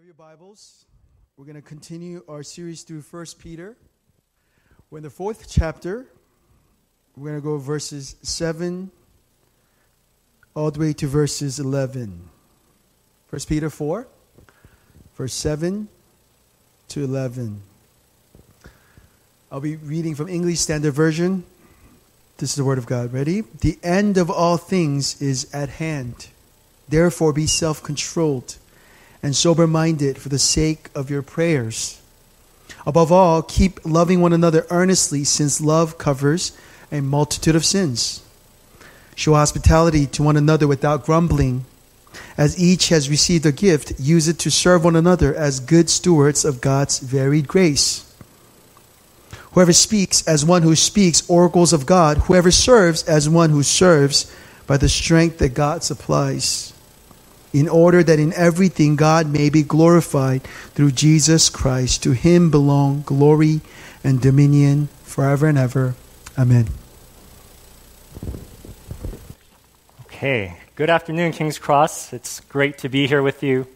have your Bibles, we're going to continue our series through 1 Peter. We're in the fourth chapter. We're going to go verses 7 all the way to verses 11. 1 Peter 4, verse 7 to 11. I'll be reading from English Standard Version. This is the Word of God. Ready? The end of all things is at hand. Therefore, be self controlled and sober minded for the sake of your prayers. Above all, keep loving one another earnestly, since love covers a multitude of sins. Show hospitality to one another without grumbling. As each has received a gift, use it to serve one another as good stewards of God's varied grace. Whoever speaks as one who speaks oracles of God, whoever serves as one who serves by the strength that God supplies in order that in everything God may be glorified through Jesus Christ. To him belong glory and dominion forever and ever. Amen. Okay, good afternoon, King's Cross. It's great to be here with you.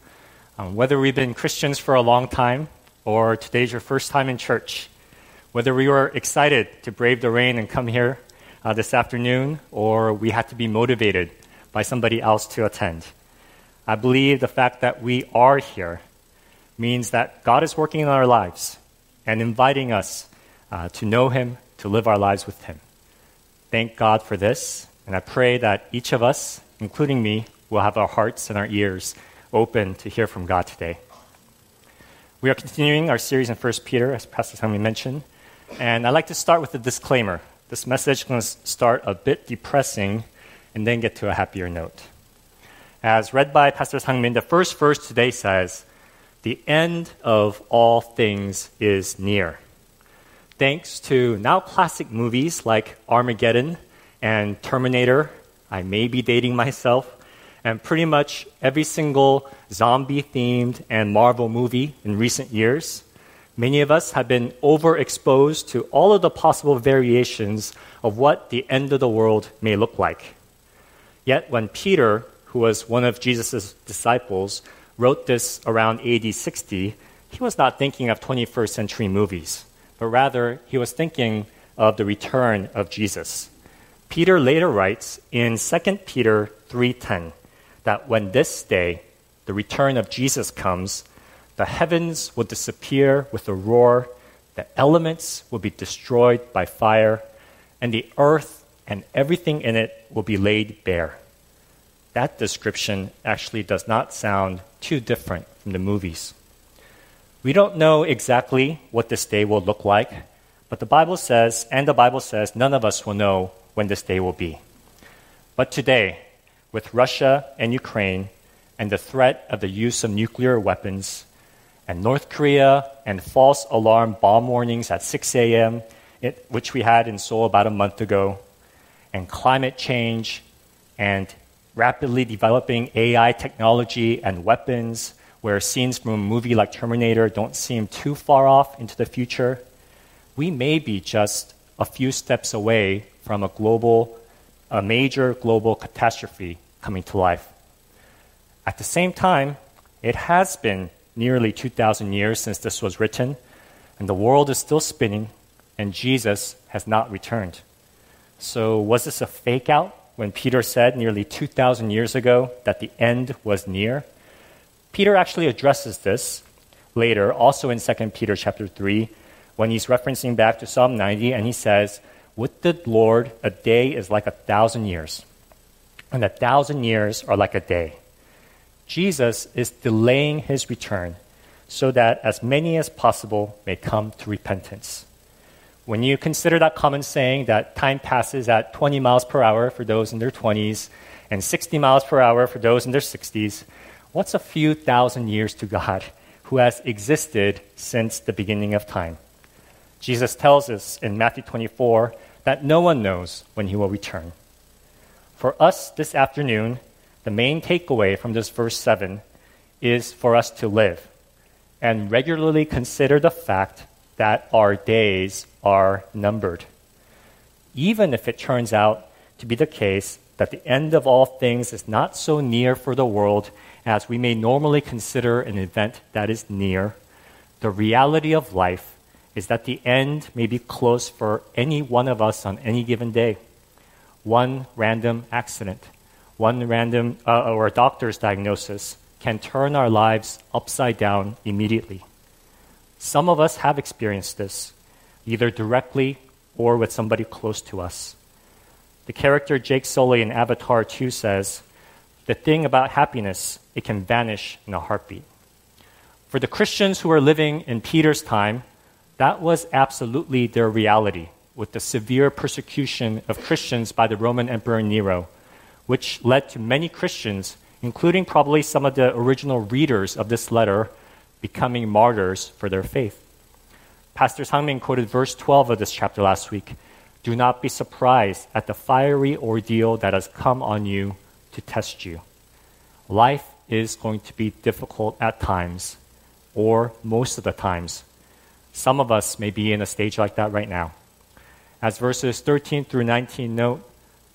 Um, whether we've been Christians for a long time or today's your first time in church, whether we were excited to brave the rain and come here uh, this afternoon or we had to be motivated by somebody else to attend. I believe the fact that we are here means that God is working in our lives and inviting us uh, to know Him, to live our lives with Him. Thank God for this, and I pray that each of us, including me, will have our hearts and our ears open to hear from God today. We are continuing our series in 1 Peter, as Pastor Tommy mentioned, and I'd like to start with a disclaimer. This message is going to start a bit depressing and then get to a happier note. As read by Pastor Sangmin, the first verse today says, The end of all things is near. Thanks to now classic movies like Armageddon and Terminator, I may be dating myself, and pretty much every single zombie themed and Marvel movie in recent years, many of us have been overexposed to all of the possible variations of what the end of the world may look like. Yet when Peter who was one of Jesus' disciples, wrote this around AD 60, he was not thinking of 21st century movies, but rather he was thinking of the return of Jesus. Peter later writes in 2 Peter 3:10 that when this day, the return of Jesus comes, the heavens will disappear with a roar, the elements will be destroyed by fire, and the earth and everything in it will be laid bare that description actually does not sound too different from the movies. We don't know exactly what this day will look like, but the Bible says, and the Bible says, none of us will know when this day will be. But today, with Russia and Ukraine and the threat of the use of nuclear weapons, and North Korea and false alarm bomb warnings at 6 a.m., which we had in Seoul about a month ago, and climate change and rapidly developing AI technology and weapons, where scenes from a movie like Terminator don't seem too far off into the future, we may be just a few steps away from a global, a major global catastrophe coming to life. At the same time, it has been nearly 2,000 years since this was written, and the world is still spinning, and Jesus has not returned. So, was this a fake out? When Peter said nearly 2,000 years ago that the end was near. Peter actually addresses this later, also in 2 Peter chapter 3, when he's referencing back to Psalm 90, and he says, With the Lord, a day is like a thousand years, and a thousand years are like a day. Jesus is delaying his return so that as many as possible may come to repentance. When you consider that common saying that time passes at 20 miles per hour for those in their 20s and 60 miles per hour for those in their 60s, what's a few thousand years to God who has existed since the beginning of time? Jesus tells us in Matthew 24 that no one knows when he will return. For us this afternoon, the main takeaway from this verse 7 is for us to live and regularly consider the fact that our days are numbered. Even if it turns out to be the case that the end of all things is not so near for the world as we may normally consider an event that is near, the reality of life is that the end may be close for any one of us on any given day. One random accident, one random uh, or a doctor's diagnosis can turn our lives upside down immediately. Some of us have experienced this, either directly or with somebody close to us. The character Jake Sully in Avatar 2 says, The thing about happiness, it can vanish in a heartbeat. For the Christians who were living in Peter's time, that was absolutely their reality, with the severe persecution of Christians by the Roman Emperor Nero, which led to many Christians, including probably some of the original readers of this letter, becoming martyrs for their faith. Pastor Sangmin quoted verse 12 of this chapter last week. Do not be surprised at the fiery ordeal that has come on you to test you. Life is going to be difficult at times, or most of the times. Some of us may be in a stage like that right now. As verses 13 through 19 note,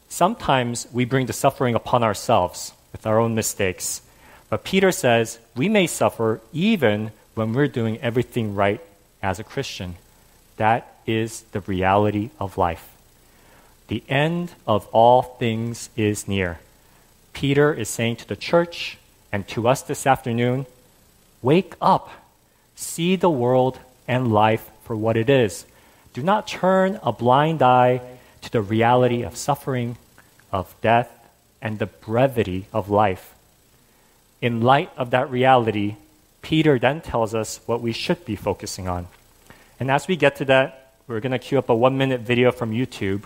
sometimes we bring the suffering upon ourselves with our own mistakes. But Peter says we may suffer even when we're doing everything right as a Christian. That is the reality of life. The end of all things is near. Peter is saying to the church and to us this afternoon wake up, see the world and life for what it is. Do not turn a blind eye to the reality of suffering, of death, and the brevity of life. In light of that reality, Peter then tells us what we should be focusing on. And as we get to that, we're going to queue up a one minute video from YouTube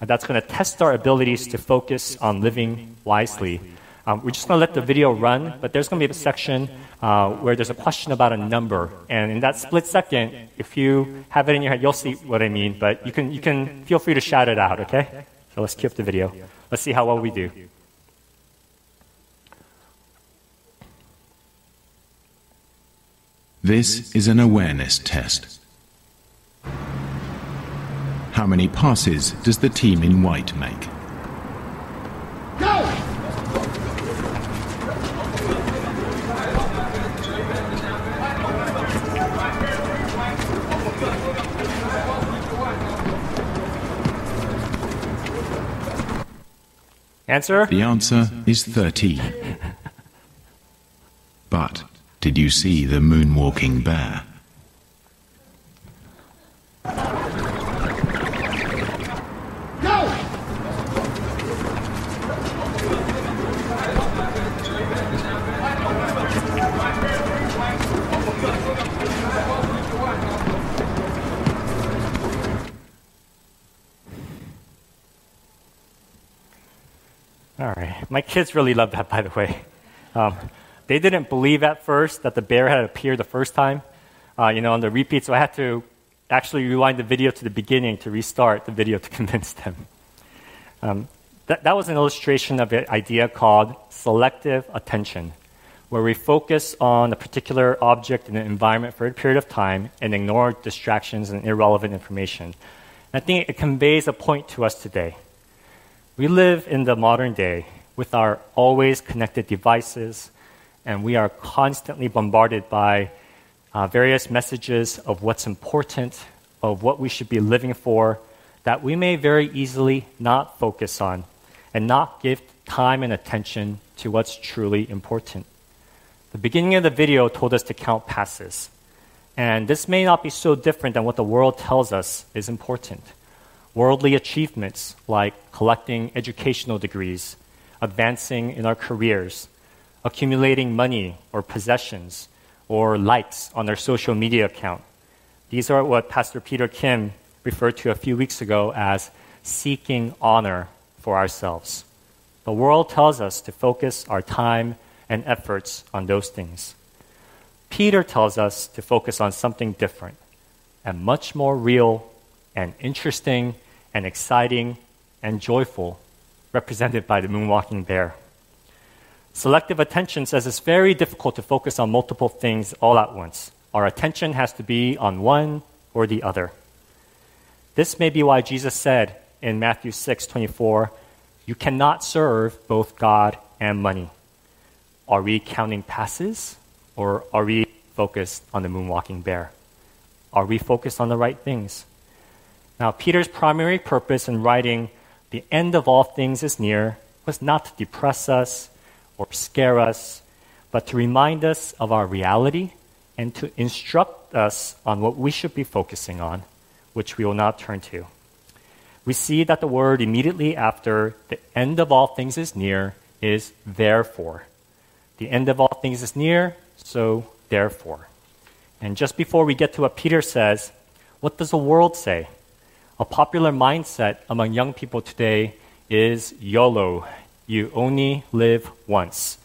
that's going to test our abilities to focus on living wisely. Um, we're just going to let the video run, but there's going to be a section uh, where there's a question about a number. And in that split second, if you have it in your head, you'll see what I mean, but you can, you can feel free to shout it out, okay? So let's cue up the video. Let's see how well we do. This is an awareness test. How many passes does the team in white make? Go! Answer? The answer is 13. But did you see the moonwalking bear? All right. My kids really love that, by the way. Um, they didn't believe at first that the bear had appeared the first time, uh, you know, on the repeat, so I had to actually rewind the video to the beginning to restart the video to convince them. Um, that, that was an illustration of an idea called selective attention, where we focus on a particular object in an environment for a period of time and ignore distractions and irrelevant information. And I think it conveys a point to us today. We live in the modern day with our always connected devices, and we are constantly bombarded by uh, various messages of what's important, of what we should be living for, that we may very easily not focus on and not give time and attention to what's truly important. The beginning of the video told us to count passes. And this may not be so different than what the world tells us is important. Worldly achievements like collecting educational degrees, advancing in our careers, accumulating money or possessions, or likes on their social media account. These are what Pastor Peter Kim referred to a few weeks ago as seeking honor for ourselves. The world tells us to focus our time and efforts on those things. Peter tells us to focus on something different and much more real and interesting and exciting and joyful, represented by the moonwalking bear. Selective attention says it's very difficult to focus on multiple things all at once. Our attention has to be on one or the other. This may be why Jesus said in Matthew 6 24, You cannot serve both God and money. Are we counting passes or are we focused on the moonwalking bear? Are we focused on the right things? Now, Peter's primary purpose in writing the end of all things is near was not to depress us or scare us, but to remind us of our reality and to instruct us on what we should be focusing on, which we will not turn to. We see that the word immediately after the end of all things is near is therefore. The end of all things is near, so therefore. And just before we get to what Peter says, what does the world say? A popular mindset among young people today is YOLO. You only live once.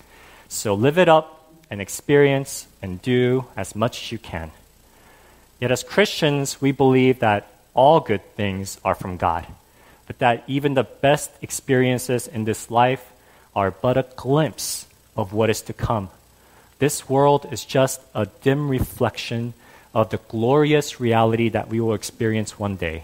So live it up and experience and do as much as you can. Yet as Christians, we believe that all good things are from God, but that even the best experiences in this life are but a glimpse of what is to come. This world is just a dim reflection of the glorious reality that we will experience one day.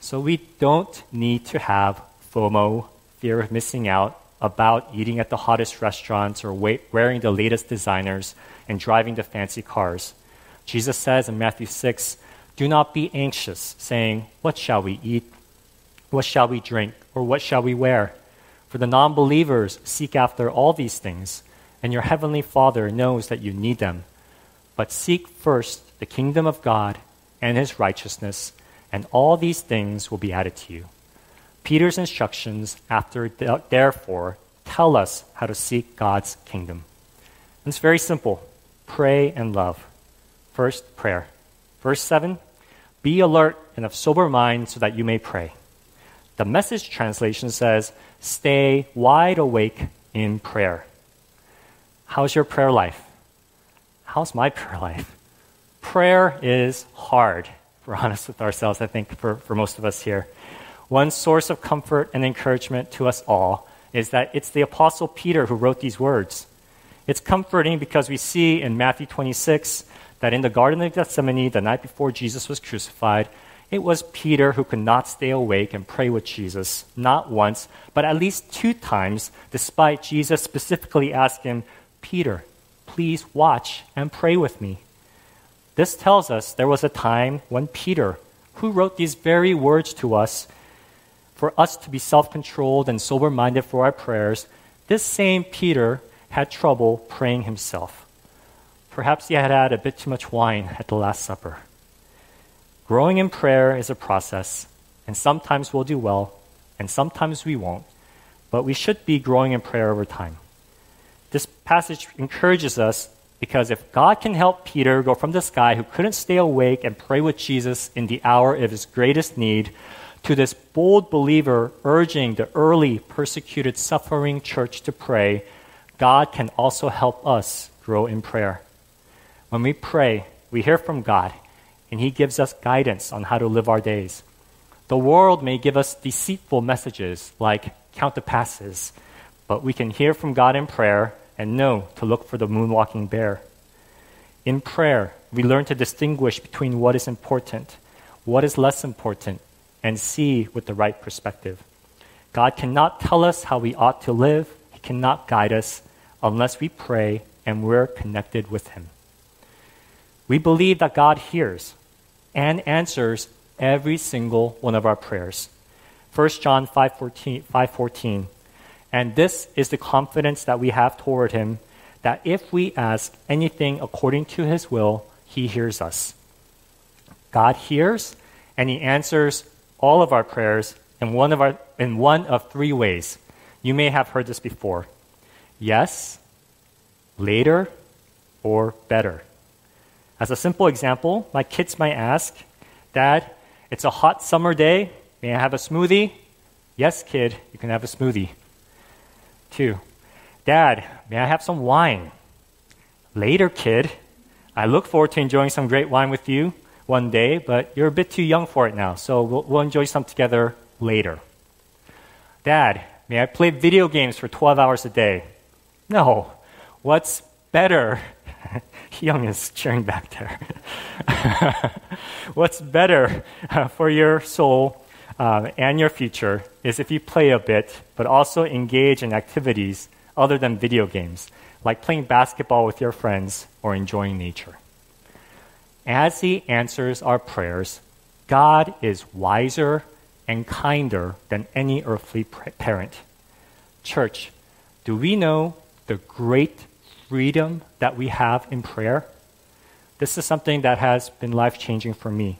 So we don't need to have FOMO, fear of missing out, about eating at the hottest restaurants or wearing the latest designers and driving the fancy cars. Jesus says in Matthew 6, Do not be anxious, saying, What shall we eat? What shall we drink? Or what shall we wear? For the non believers seek after all these things and your heavenly Father knows that you need them. But seek first the kingdom of God and his righteousness, and all these things will be added to you. Peter's instructions after therefore tell us how to seek God's kingdom. And it's very simple pray and love. First, prayer. Verse 7 Be alert and of sober mind so that you may pray. The message translation says, Stay wide awake in prayer. How's your prayer life? How's my prayer life? Prayer is hard, if we're honest with ourselves, I think, for, for most of us here. One source of comfort and encouragement to us all is that it's the Apostle Peter who wrote these words. It's comforting because we see in Matthew 26 that in the Garden of Gethsemane, the night before Jesus was crucified, it was Peter who could not stay awake and pray with Jesus, not once, but at least two times, despite Jesus specifically asking Peter, please watch and pray with me. This tells us there was a time when Peter, who wrote these very words to us, for us to be self controlled and sober minded for our prayers, this same Peter had trouble praying himself. Perhaps he had had a bit too much wine at the Last Supper. Growing in prayer is a process, and sometimes we'll do well, and sometimes we won't, but we should be growing in prayer over time. This passage encourages us because if God can help Peter go from this guy who couldn't stay awake and pray with Jesus in the hour of his greatest need to this bold believer urging the early persecuted, suffering church to pray, God can also help us grow in prayer. When we pray, we hear from God, and He gives us guidance on how to live our days. The world may give us deceitful messages like count the passes, but we can hear from God in prayer and know to look for the moonwalking bear. In prayer, we learn to distinguish between what is important, what is less important, and see with the right perspective. God cannot tell us how we ought to live, He cannot guide us unless we pray and we're connected with Him. We believe that God hears and answers every single one of our prayers. 1 John 5:14 5:14 and this is the confidence that we have toward him that if we ask anything according to his will, he hears us. God hears and he answers all of our prayers in one of, our, in one of three ways. You may have heard this before yes, later, or better. As a simple example, my kids might ask, Dad, it's a hot summer day. May I have a smoothie? Yes, kid, you can have a smoothie. Two, Dad, may I have some wine? Later, kid. I look forward to enjoying some great wine with you one day, but you're a bit too young for it now, so we'll, we'll enjoy some together later. Dad, may I play video games for 12 hours a day? No. What's better? Young is cheering back there. What's better uh, for your soul uh, and your future is if you play a bit, but also engage in activities other than video games, like playing basketball with your friends or enjoying nature. As He answers our prayers, God is wiser and kinder than any earthly parent. Church, do we know the great freedom that we have in prayer? This is something that has been life changing for me.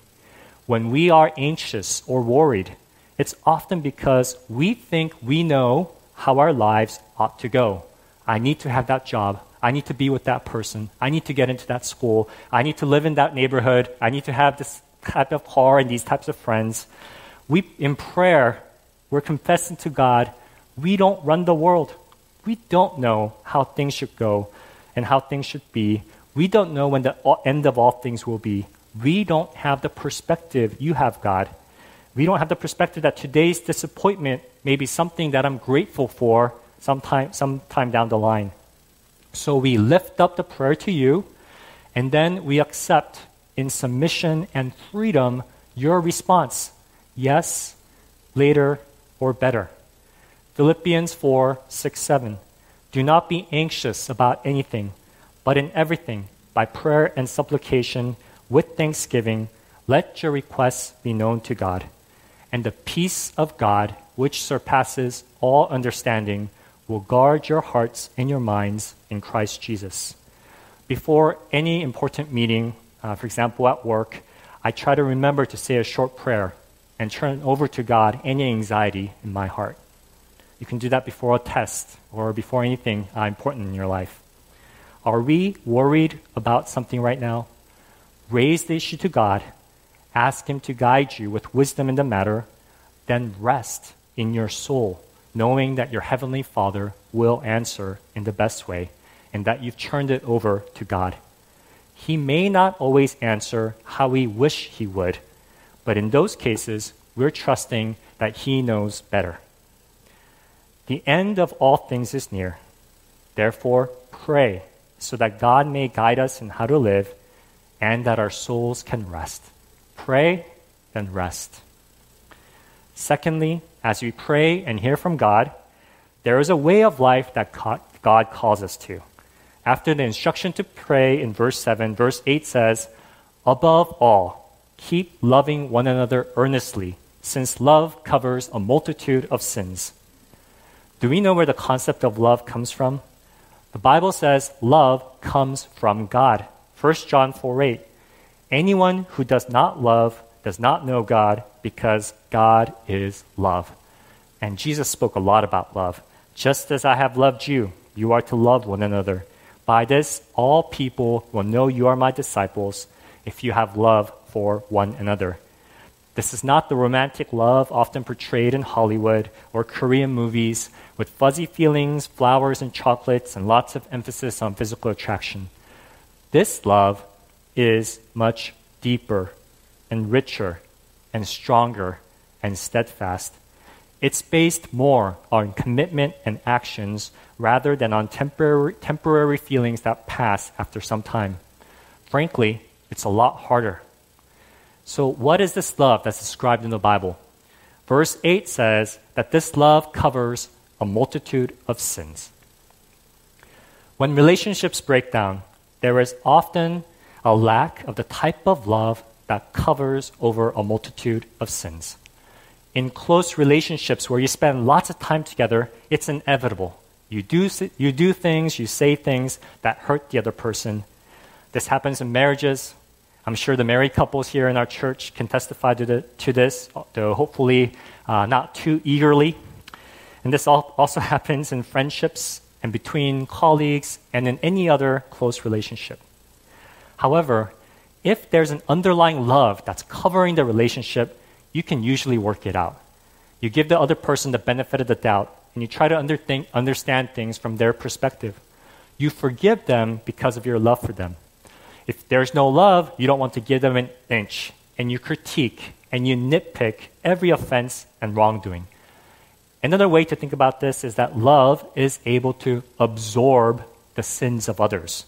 When we are anxious or worried, it's often because we think we know how our lives ought to go. I need to have that job. I need to be with that person. I need to get into that school. I need to live in that neighborhood. I need to have this type of car and these types of friends. We, in prayer, we're confessing to God, we don't run the world. We don't know how things should go and how things should be. We don't know when the end of all things will be. We don't have the perspective you have, God. We don't have the perspective that today's disappointment may be something that I'm grateful for sometime, sometime down the line. So we lift up the prayer to you, and then we accept in submission and freedom your response yes, later, or better. Philippians 4 6 7. Do not be anxious about anything, but in everything, by prayer and supplication, with thanksgiving, let your requests be known to God. And the peace of God, which surpasses all understanding, will guard your hearts and your minds in Christ Jesus. Before any important meeting, uh, for example, at work, I try to remember to say a short prayer and turn over to God any anxiety in my heart. You can do that before a test or before anything uh, important in your life. Are we worried about something right now? Raise the issue to God, ask Him to guide you with wisdom in the matter, then rest in your soul, knowing that your Heavenly Father will answer in the best way and that you've turned it over to God. He may not always answer how we wish He would, but in those cases, we're trusting that He knows better. The end of all things is near. Therefore, pray so that God may guide us in how to live and that our souls can rest. Pray and rest. Secondly, as we pray and hear from God, there is a way of life that God calls us to. After the instruction to pray in verse 7, verse 8 says, Above all, keep loving one another earnestly, since love covers a multitude of sins. Do we know where the concept of love comes from? The Bible says love comes from God. 1 John 4 8. Anyone who does not love does not know God because God is love. And Jesus spoke a lot about love. Just as I have loved you, you are to love one another. By this, all people will know you are my disciples if you have love for one another. This is not the romantic love often portrayed in Hollywood or Korean movies with fuzzy feelings, flowers, and chocolates, and lots of emphasis on physical attraction. This love is much deeper and richer and stronger and steadfast. It's based more on commitment and actions rather than on temporary, temporary feelings that pass after some time. Frankly, it's a lot harder. So, what is this love that's described in the Bible? Verse 8 says that this love covers a multitude of sins. When relationships break down, there is often a lack of the type of love that covers over a multitude of sins. In close relationships where you spend lots of time together, it's inevitable. You do, you do things, you say things that hurt the other person. This happens in marriages. I'm sure the married couples here in our church can testify to, the, to this, though hopefully uh, not too eagerly. And this also happens in friendships and between colleagues and in any other close relationship. However, if there's an underlying love that's covering the relationship, you can usually work it out. You give the other person the benefit of the doubt, and you try to understand things from their perspective. You forgive them because of your love for them. If there's no love, you don't want to give them an inch, and you critique and you nitpick every offense and wrongdoing. Another way to think about this is that love is able to absorb the sins of others.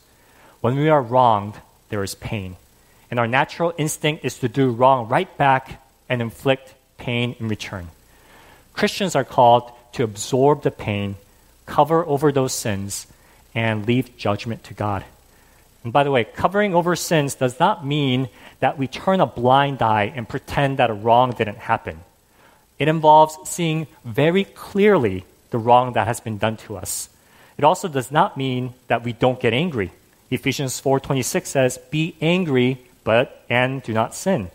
When we are wronged, there is pain. And our natural instinct is to do wrong right back and inflict pain in return. Christians are called to absorb the pain, cover over those sins, and leave judgment to God. And by the way, covering over sins does not mean that we turn a blind eye and pretend that a wrong didn't happen. It involves seeing very clearly the wrong that has been done to us. It also does not mean that we don't get angry. Ephesians 4:26 says, "Be angry, but and do not sin."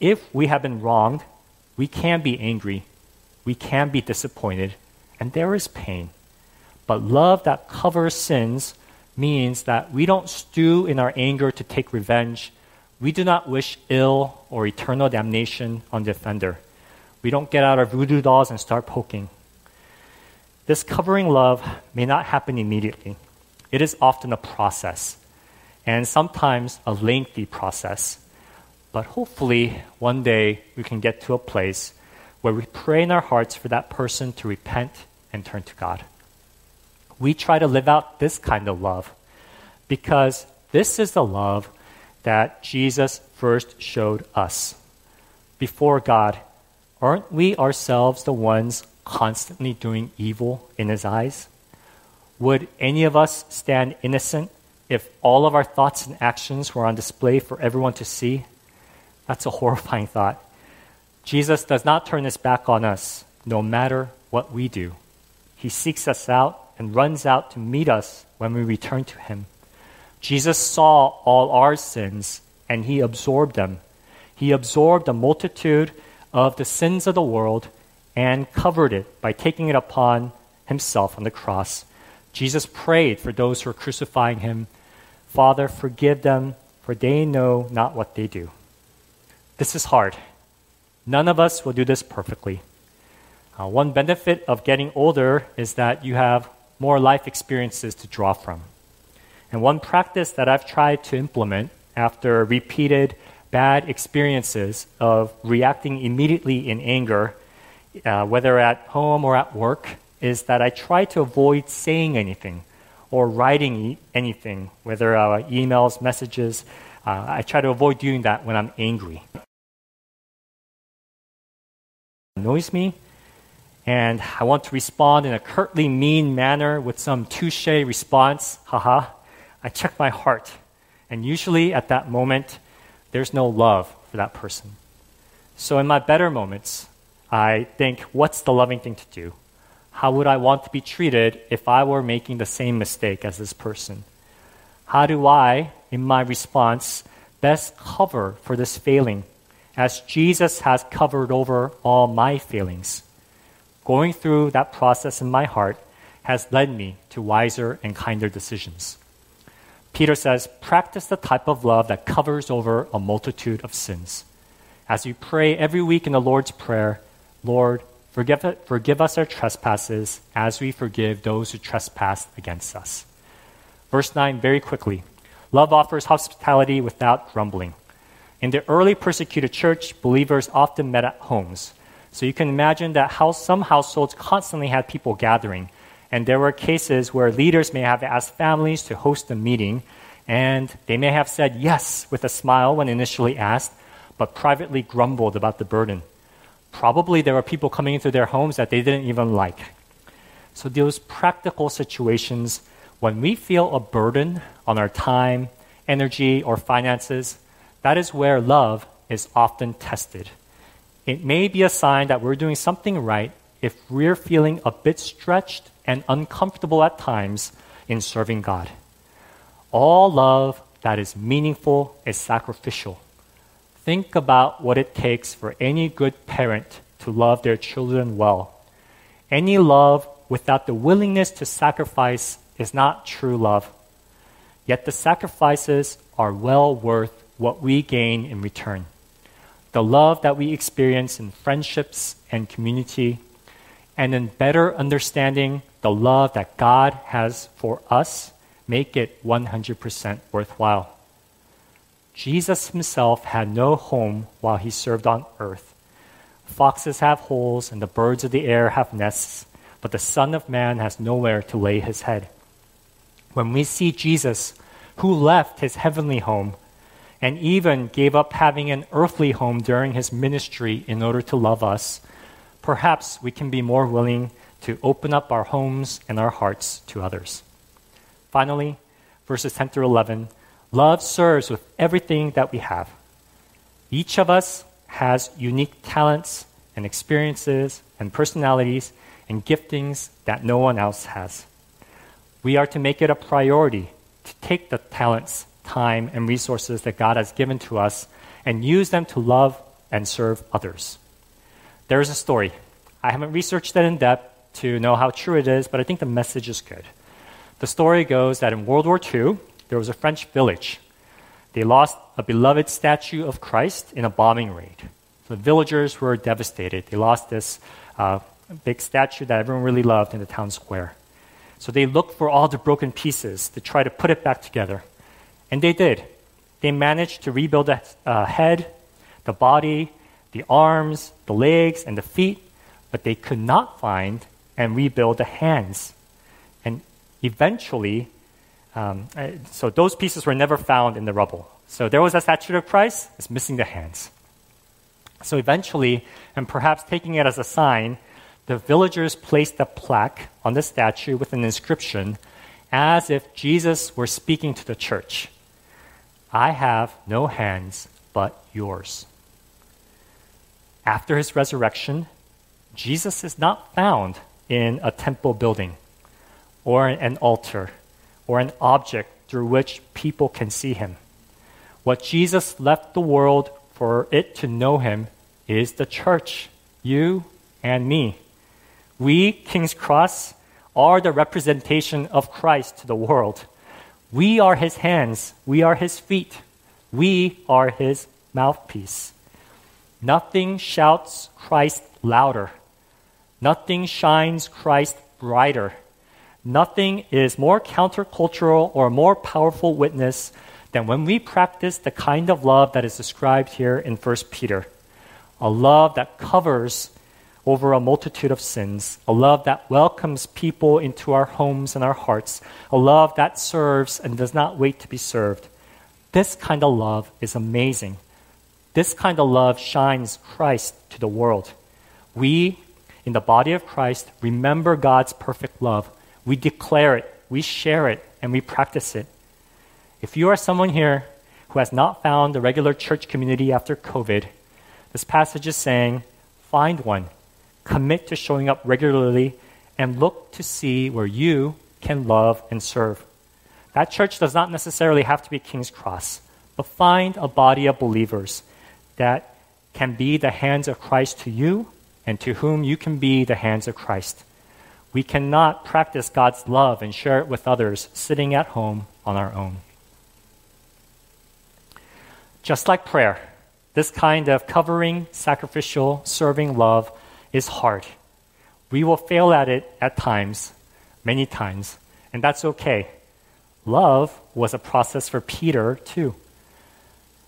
If we have been wronged, we can be angry, we can be disappointed, and there is pain. But love that covers sins means that we don't stew in our anger to take revenge. We do not wish ill or eternal damnation on the offender. We don't get out our voodoo dolls and start poking. This covering love may not happen immediately. It is often a process, and sometimes a lengthy process. But hopefully, one day we can get to a place where we pray in our hearts for that person to repent and turn to God. We try to live out this kind of love because this is the love that Jesus first showed us. Before God, aren't we ourselves the ones constantly doing evil in His eyes? Would any of us stand innocent if all of our thoughts and actions were on display for everyone to see? That's a horrifying thought. Jesus does not turn his back on us, no matter what we do. He seeks us out and runs out to meet us when we return to him. Jesus saw all our sins and he absorbed them. He absorbed a multitude of the sins of the world and covered it by taking it upon himself on the cross. Jesus prayed for those who were crucifying him Father, forgive them, for they know not what they do. This is hard. None of us will do this perfectly. Uh, one benefit of getting older is that you have more life experiences to draw from. And one practice that I've tried to implement after repeated bad experiences of reacting immediately in anger, uh, whether at home or at work, is that I try to avoid saying anything or writing anything, whether uh, emails, messages. Uh, I try to avoid doing that when I'm angry. Annoys me, and I want to respond in a curtly mean manner with some touche response, haha. I check my heart, and usually at that moment, there's no love for that person. So in my better moments, I think, what's the loving thing to do? How would I want to be treated if I were making the same mistake as this person? How do I, in my response, best cover for this failing as Jesus has covered over all my failings? Going through that process in my heart has led me to wiser and kinder decisions. Peter says, practice the type of love that covers over a multitude of sins. As you pray every week in the Lord's Prayer, Lord, forgive, forgive us our trespasses as we forgive those who trespass against us. Verse 9, very quickly. Love offers hospitality without grumbling. In the early persecuted church, believers often met at homes. So you can imagine that some households constantly had people gathering. And there were cases where leaders may have asked families to host a meeting, and they may have said yes with a smile when initially asked, but privately grumbled about the burden. Probably there were people coming into their homes that they didn't even like. So, those practical situations, when we feel a burden on our time, energy, or finances, that is where love is often tested. It may be a sign that we're doing something right if we're feeling a bit stretched and uncomfortable at times in serving God. All love that is meaningful is sacrificial. Think about what it takes for any good parent to love their children well. Any love without the willingness to sacrifice is not true love. Yet the sacrifices are well worth what we gain in return. The love that we experience in friendships and community, and in better understanding the love that God has for us, make it 100% worthwhile. Jesus himself had no home while he served on earth. Foxes have holes and the birds of the air have nests, but the Son of Man has nowhere to lay his head. When we see Jesus, who left his heavenly home and even gave up having an earthly home during his ministry in order to love us, perhaps we can be more willing to open up our homes and our hearts to others. Finally, verses 10 through 11 love serves with everything that we have. Each of us has unique talents and experiences and personalities and giftings that no one else has. We are to make it a priority to take the talents, time, and resources that God has given to us and use them to love and serve others. There is a story. I haven't researched it in depth to know how true it is, but I think the message is good. The story goes that in World War II, there was a French village. They lost a beloved statue of Christ in a bombing raid. The villagers were devastated. They lost this uh, big statue that everyone really loved in the town square. So they looked for all the broken pieces to try to put it back together. And they did. They managed to rebuild the uh, head, the body, the arms, the legs, and the feet, but they could not find and rebuild the hands. And eventually, um, so those pieces were never found in the rubble. So there was a statue of Christ, it's missing the hands. So eventually, and perhaps taking it as a sign, the villagers placed a plaque on the statue with an inscription as if Jesus were speaking to the church I have no hands but yours. After his resurrection, Jesus is not found in a temple building or an altar or an object through which people can see him. What Jesus left the world for it to know him is the church, you and me. We, King's Cross, are the representation of Christ to the world. We are his hands, we are his feet, we are his mouthpiece. Nothing shouts Christ louder. Nothing shines Christ brighter. Nothing is more countercultural or more powerful witness than when we practice the kind of love that is described here in 1 Peter. A love that covers over a multitude of sins, a love that welcomes people into our homes and our hearts, a love that serves and does not wait to be served. This kind of love is amazing. This kind of love shines Christ to the world. We, in the body of Christ, remember God's perfect love. We declare it, we share it, and we practice it. If you are someone here who has not found a regular church community after COVID, this passage is saying, find one commit to showing up regularly, and look to see where you can love and serve. That church does not necessarily have to be King's Cross, but find a body of believers that can be the hands of Christ to you and to whom you can be the hands of Christ. We cannot practice God's love and share it with others sitting at home on our own. Just like prayer, this kind of covering, sacrificial, serving love is hard. We will fail at it at times, many times, and that's okay. Love was a process for Peter too.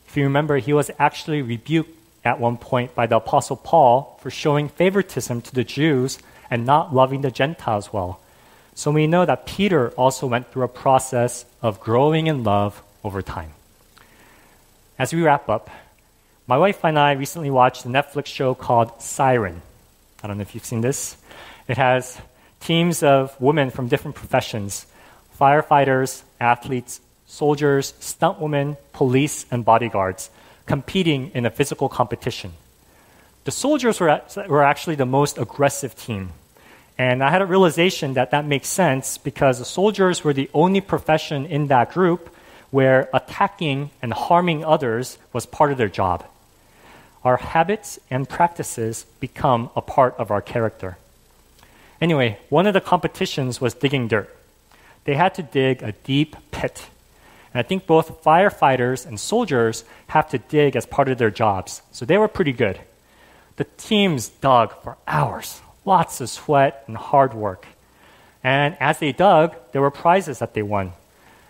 If you remember, he was actually rebuked at one point by the Apostle Paul for showing favoritism to the Jews and not loving the Gentiles well. So we know that Peter also went through a process of growing in love over time. As we wrap up, my wife and I recently watched a Netflix show called Siren. I don't know if you've seen this. It has teams of women from different professions firefighters, athletes, soldiers, stunt women, police, and bodyguards competing in a physical competition. The soldiers were, were actually the most aggressive team. And I had a realization that that makes sense because the soldiers were the only profession in that group where attacking and harming others was part of their job our habits and practices become a part of our character. Anyway, one of the competitions was digging dirt. They had to dig a deep pit. And I think both firefighters and soldiers have to dig as part of their jobs. So they were pretty good. The teams dug for hours, lots of sweat and hard work. And as they dug, there were prizes that they won.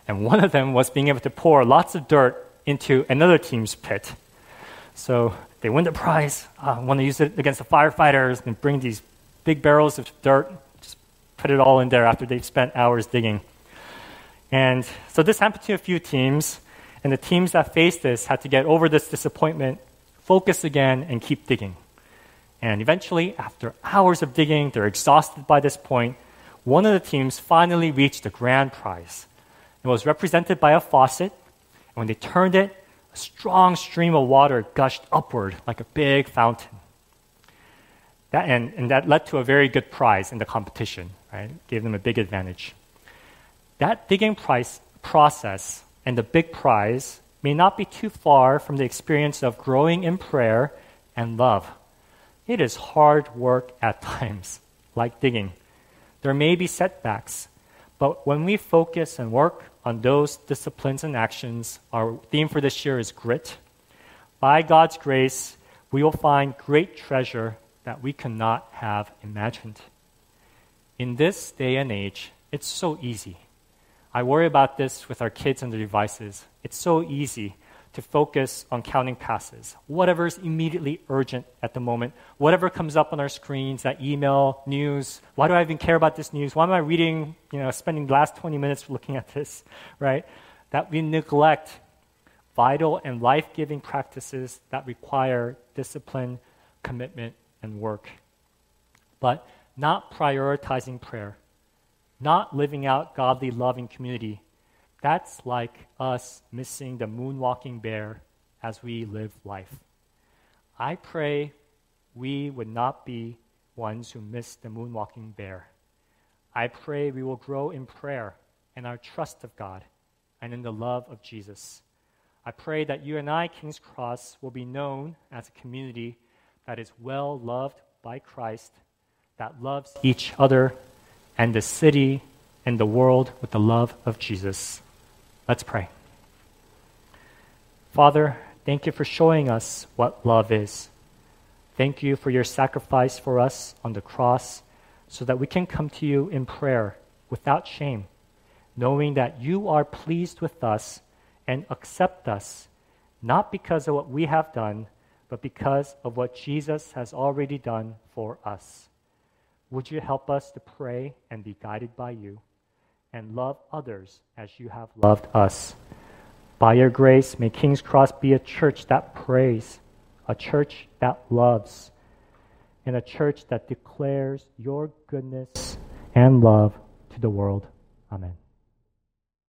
And one of them was being able to pour lots of dirt into another team's pit. So they win the prize, uh, want to use it against the firefighters, and bring these big barrels of dirt, just put it all in there after they've spent hours digging. And so this happened to a few teams, and the teams that faced this had to get over this disappointment, focus again, and keep digging. And eventually, after hours of digging, they're exhausted by this point. One of the teams finally reached the grand prize It was represented by a faucet, and when they turned it, a strong stream of water gushed upward like a big fountain. That, and, and that led to a very good prize in the competition, right? Gave them a big advantage. That digging price, process and the big prize may not be too far from the experience of growing in prayer and love. It is hard work at times, like digging. There may be setbacks, but when we focus and work on those disciplines and actions, our theme for this year is grit. By God's grace, we will find great treasure that we cannot have imagined. In this day and age, it's so easy. I worry about this with our kids and their devices. It's so easy to focus on counting passes, whatever is immediately urgent at the moment, whatever comes up on our screens, that email, news. Why do I even care about this news? Why am I reading, you know, spending the last 20 minutes looking at this, right? That we neglect vital and life giving practices that require discipline, commitment, and work. But not prioritizing prayer, not living out godly love in community that's like us missing the moonwalking bear as we live life. I pray we would not be ones who miss the moonwalking bear. I pray we will grow in prayer and our trust of God and in the love of Jesus. I pray that you and I, King's Cross, will be known as a community that is well loved by Christ, that loves each other and the city and the world with the love of Jesus. Let's pray. Father, thank you for showing us what love is. Thank you for your sacrifice for us on the cross so that we can come to you in prayer without shame, knowing that you are pleased with us and accept us, not because of what we have done, but because of what Jesus has already done for us. Would you help us to pray and be guided by you? And love others as you have loved us. By your grace, may King's Cross be a church that prays, a church that loves, and a church that declares your goodness and love to the world. Amen.